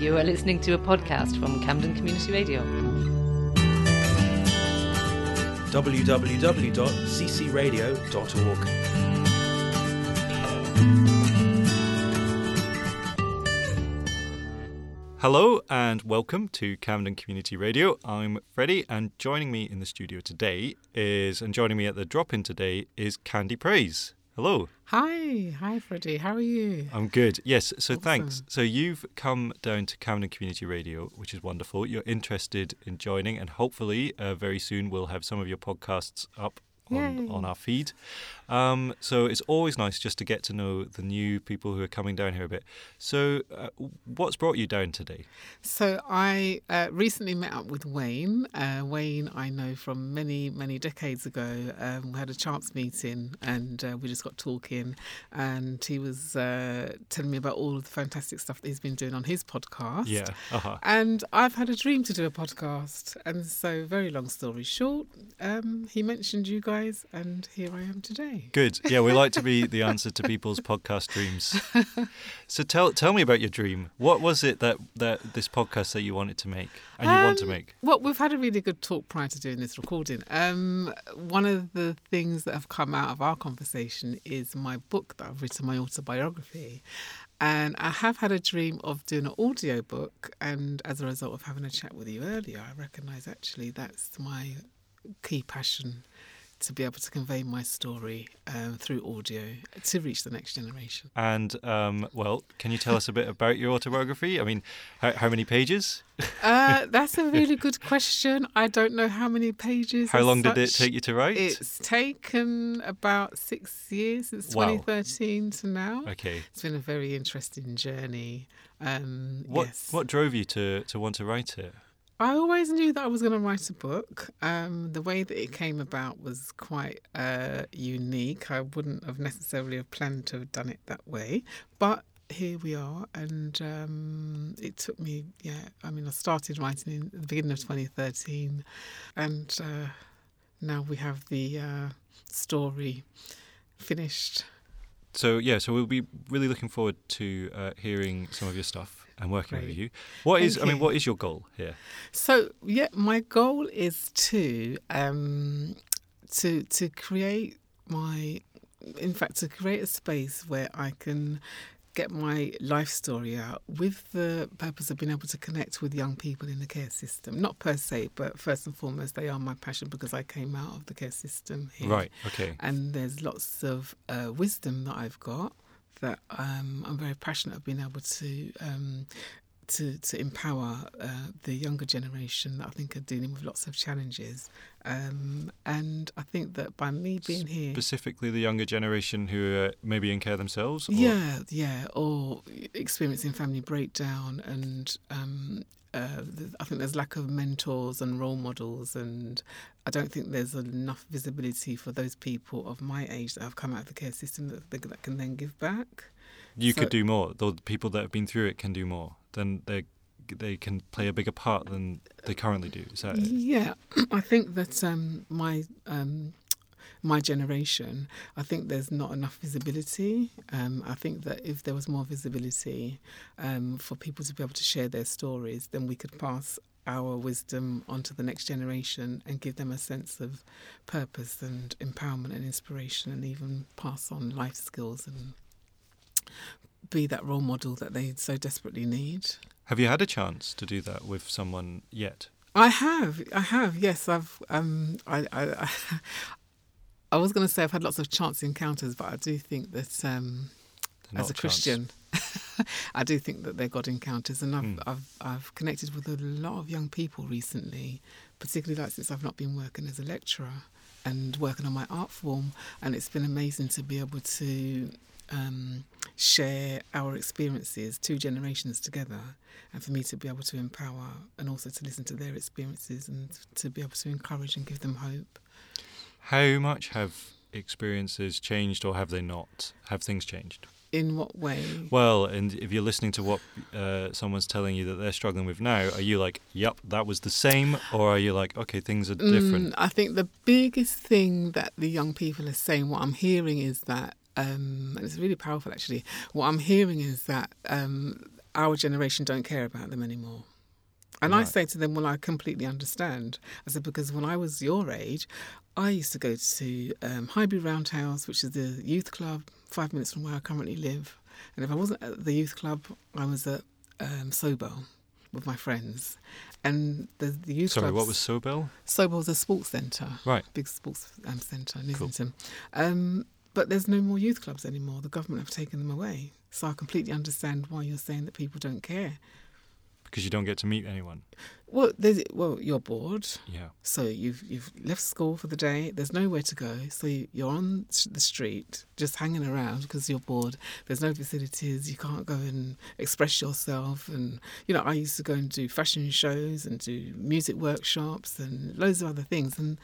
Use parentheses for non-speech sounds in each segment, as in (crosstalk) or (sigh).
You are listening to a podcast from Camden Community Radio. www.ccradio.org. Hello and welcome to Camden Community Radio. I'm Freddy, and joining me in the studio today is, and joining me at the drop in today is Candy Praise. Hello. Hi, hi, Freddy. How are you? I'm good. Yes, so thanks. So you've come down to Camden Community Radio, which is wonderful. You're interested in joining, and hopefully, uh, very soon we'll have some of your podcasts up on, on our feed. Um, so it's always nice just to get to know the new people who are coming down here a bit. So, uh, what's brought you down today? So I uh, recently met up with Wayne. Uh, Wayne, I know from many, many decades ago. Um, we had a chance meeting, and uh, we just got talking. And he was uh, telling me about all of the fantastic stuff that he's been doing on his podcast. Yeah. Uh-huh. And I've had a dream to do a podcast. And so, very long story short, um, he mentioned you guys, and here I am today. Good. Yeah, we like to be the answer to people's podcast dreams. (laughs) So tell tell me about your dream. What was it that, that this podcast that you wanted to make and you want to Um, make? Well, we've had a really good talk prior to doing this recording. Um, one of the things that have come out of our conversation is my book that I've written, my autobiography. And I have had a dream of doing an audio book. And as a result of having a chat with you earlier, I recognise actually that's my key passion to be able to convey my story um, through audio to reach the next generation. And um, well, can you tell us a bit about your autobiography? I mean, how, how many pages? Uh, (laughs) that's a really good question. I don't know how many pages. How long did it take you to write? It's taken about six years since Wow. 2013 to now. Okay. It's been a very interesting journey. Um, What yes. what drove you to, to want to write it? I always knew that I was going to write a book. Um, the way that it came about was quite uh, unique. I wouldn't have necessarily have planned to have done it that way, but here we are. And um, it took me, yeah. I mean, I started writing in the beginning of 2013, and uh, now we have the uh, story finished. So yeah, so we'll be really looking forward to uh, hearing some of your stuff and working with you. What is Thank I mean, what is your goal here? So yeah, my goal is to um, to to create my, in fact, to create a space where I can get my life story out with the purpose of being able to connect with young people in the care system. Not per se, but first and foremost, they are my passion because I came out of the care system here. Right. Okay. And there's lots of uh, wisdom that I've got that um, I'm very passionate of being able to um, to to empower uh, the younger generation that I think are dealing with lots of challenges. Um, and I think that by me being here, Specifically, the younger generation who are maybe in care themselves. Or? yeah, yeah, or experiencing family breakdown and. Um, uh, I think there's lack of mentors and role models, and I don't think there's enough visibility for those people of my age that have come out of the care system that, they, that can then give back. You So- could do more. The people that have been through it can do more. Then they they can play a bigger part than they currently do. It? Yeah, (clears throat) I think that um, my um, my generation, I think there's not enough visibility. Um, I think that if there was more visibility um, for people to be able to share their stories, then we could pass our wisdom onto the next generation and give them a sense of purpose and empowerment and inspiration, and even pass on life skills and be that role model that they so desperately need. Have you had a chance to do that with someone yet? I have, I have. Yes, I've. Um, I, I, I (laughs) was going to say I've had lots of chance encounters, but I do think that um, as a chance. Christian, (laughs) I do think that they're God encounters, and I've, Mm. I've I've connected with a lot of young people recently, particularly like since I've not been working as a lecturer and working on my art form, and it's been amazing to be able to um, share our experiences, two generations together, and for me to be able to empower and also to listen to their experiences and to be able to encourage and give them hope. How much have experiences changed, or have they not? Have things changed? In what way? Well, and if you're listening to what uh, someone's telling you that they're struggling with now, are you like, "Yep, that was the same," or are you like, "Okay, things are different"? Mm, I think the biggest thing that the young people are saying, what I'm hearing is that, um, and it's really powerful actually. What I'm hearing is that um, our generation don't care about them anymore. And I say to them, well, I completely understand. I said, because when I was your age, I used to go to um, Highbury Roundhouse, which is the youth club, five minutes from where I currently live. And if I wasn't at the youth club, I was at um, Sobell with my friends. And the, the youth club Sorry, clubs, what was Sobell? Sobell was a sports centre Right. big sports um, centre in Islington. Um, but there's no more youth clubs anymore. The government have taken them away. So I completely understand why you're saying that people don't care. Because you don't get to meet anyone. Well, there's, well, you're bored, Yeah. so you've you've left school for the day. There's nowhere to go, so you- you're on the street just hanging around because you're bored. There's no facilities. You can't go and express yourself. And you know, I used to go and do fashion shows and do music workshops and loads of other things. And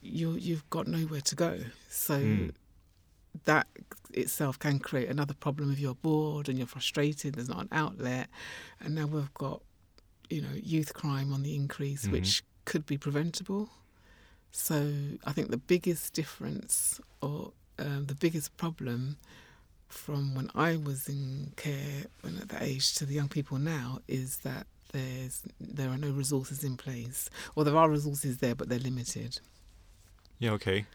you you've got nowhere to go. So Mm. That itself can create another problem if you're bored and you're frustrated. There's not an outlet, and now we've got you know youth crime on the increase, Mhm. which could be preventable. So I think the biggest difference or um, the biggest problem from when I was in care when at that age to the young people now is that there's there are no resources in place, or there are resources there, but they're limited. Yeah, okay.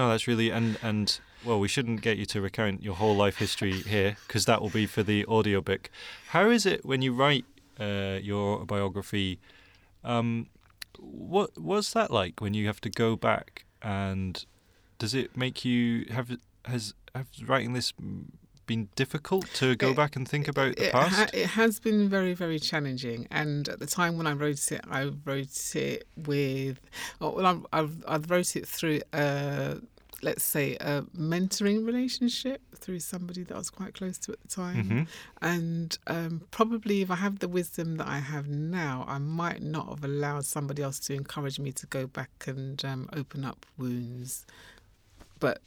No, that's really and and well, we shouldn't get you to recount your whole life history here because that will be for the audiobook. How is it when you write uh, your biography? Um, what was that like when you have to go back and does it make you have has have writing this been difficult to go It- back and think about the it, ha- past? it has been very, very challenging. And at the time when I wrote it, I wrote it with, well, I, I, wrote it through, uh, let's say, a mentoring relationship through somebody that I was quite close to at the time. Mhm. And um, probably if I have the wisdom that I have now, I might not have allowed somebody else to encourage me to go back and um, open up wounds. But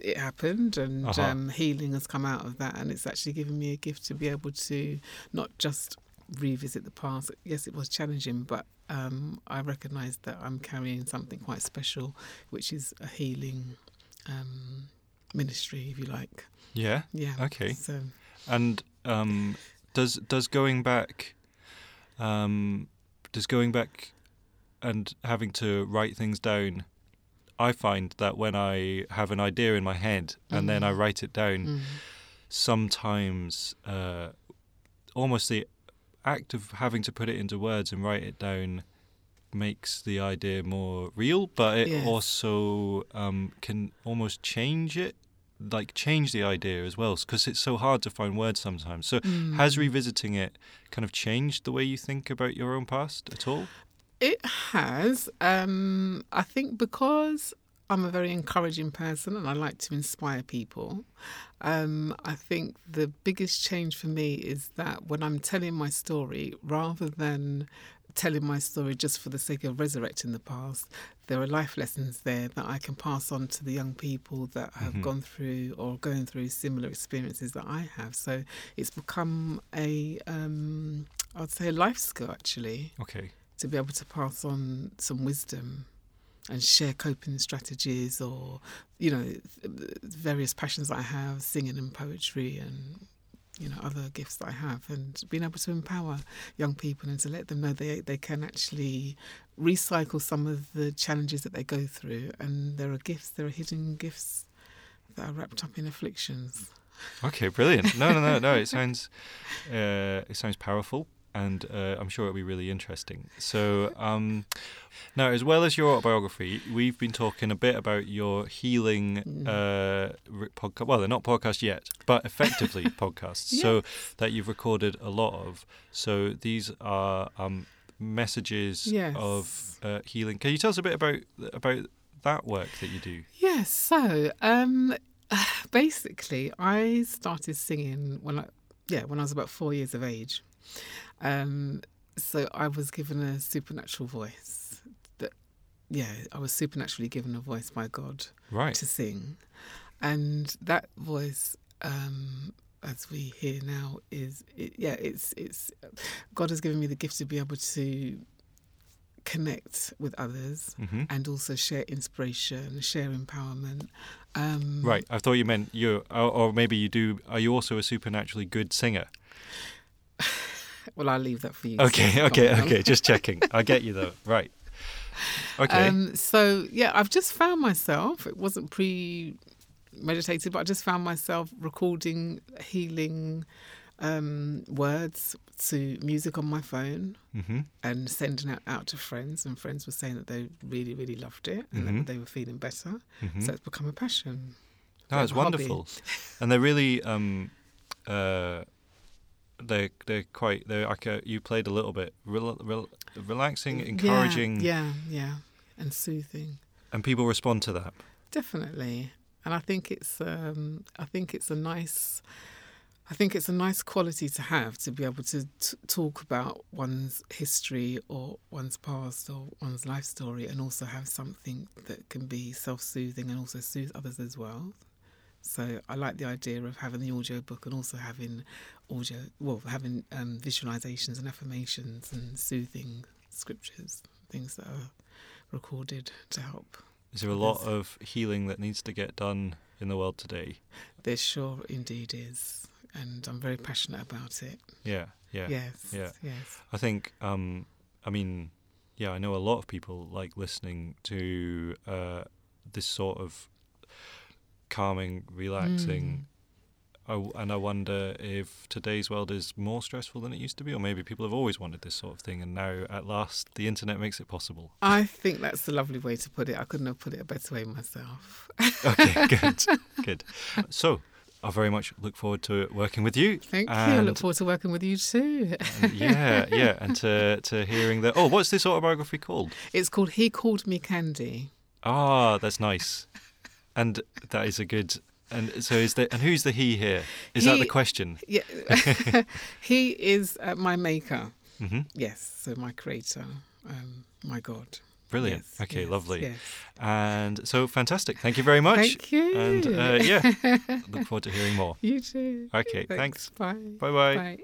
it happened, and Uh-huh. um, healing has come out of that. And it's actually given me a gift to be able to not just revisit the past. Yes, it was challenging, but um, I recognise that I'm carrying something quite special, which is a healing um, ministry, if you like. Yeah. Yeah. Okay. So. And um, does does going back, um, does going back, and having to write things down, I find that when I have an idea in my head and then I Mhm. write it down, mm. sometimes uh, almost the act of having to put it into words and write it down makes the idea more real, but it Yes. also um, can almost change it, like change the idea as well, because it's so hard to find words sometimes. So, has Mm. revisiting it kind of changed the way you think about your own past at all? It has. Um, I think because I'm a very encouraging person and I like to inspire people. Um, I think the biggest change for me is that when I'm telling my story, rather than telling my story just for the sake of resurrecting the past, there are life lessons there that I can pass on to the young people that have Mhm. gone through or going through similar experiences that I have. So it's become a, um, I'd say, a life skill actually Okay. To be able to pass on some wisdom and share coping strategies or you know various passions that I have singing and poetry and you know other gifts that I have and being able to empower young people and to let them know they they can actually recycle some of the challenges that they go through and there are gifts there are hidden gifts that are wrapped up in afflictions Okay, brilliant. No, no, no, no. It sounds, uh, it sounds powerful, and uh, I'm sure it'll be really interesting. So, um, now as well as your autobiography, we've been talking a bit about your healing Mm. uh, podcast. Well, they're not podcasts yet, but effectively (laughs) podcasts. So that you've recorded a lot of. So these are um, messages Yes. of uh, healing. Can you tell us a bit about about that work that you do? Yes, so um, (sighs) basically, I started singing when I, yeah, when I was about four years of age. Um, so I was given a supernatural voice. That, yeah, I was supernaturally given a voice by God Right. to sing, and that voice, um, as we hear now, is it, yeah, it's it's God has given me the gift to be able to connect with others hmm and also share inspiration, share empowerment. Um, Right. I thought you meant you, or, or maybe you do. Are you also a supernaturally good singer? Well, I'll leave that for you. Okay, okay, okay. Just (laughs) checking. I get you though. Right. Okay. Um, so yeah, I've just found myself. It wasn't pre-meditated, but I just found myself recording healing um, words to music on my phone hmm and sending it out to friends. And friends were saying that they really, really loved it and Mhm. that they were feeling better. hmm So it's become a passion. No, it's wonderful, and they're really um, uh, they they're quite they're like a, you played a little bit rel, rel, relaxing, Yeah, encouraging, Yeah, yeah, and soothing. and people respond to that. Definitely, and I think it's um, I think it's a nice I think it's a nice quality to have to be able to t- talk about one's history or one's past or one's life story, and also have something that can be self-soothing and also soothe others as well. So I like the idea of having the audio book and also having audio, well, having um, visualizations and affirmations and soothing scriptures, things that are recorded to help. Is there a lot Yes. of healing that needs to get done in the world today? There sure indeed is, and I'm very passionate about it. Yeah, yeah. Yes, yeah. yes. I think, um, I mean, yeah, I know a lot of people like listening to uh, this sort of calming, relaxing. I and I wonder if today's world is more stressful than it used to be, or maybe people have always wanted this sort of thing, and now at last the internet makes it possible. I think that's a lovely way to put it. I couldn't have put it a better way myself. Okay, (laughs) good, good. So, I very much look forward to working with you. Thank you. I look forward to working with you too. yeah, yeah, and to to hearing the. Oh, what's this autobiography called? It's called He Called Me Candy. Ah, that's nice. And that is a good. And so is the and who's the he here? Is that the question? Yeah, (laughs) he is uh, my maker. hmm Yes, so my creator, um, my God. Brilliant. Yes, okay, yes, lovely. Yes. And so fantastic. Thank you very much. Thank you. And uh, yeah, (laughs) look forward to hearing more. You too. Okay, thanks. Bye. Bye bye. Bye.